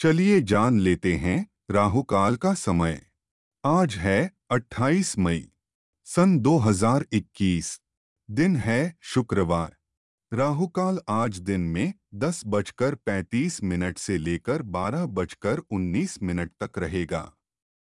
चलिए जान लेते हैं राहुकाल का समय। आज है 28 मई, सन 2021 दिन है शुक्रवार। राहुकाल आज दिन में दस बजकर पैंतीस मिनट से लेकर बारह बजकर उन्नीस मिनट तक रहेगा।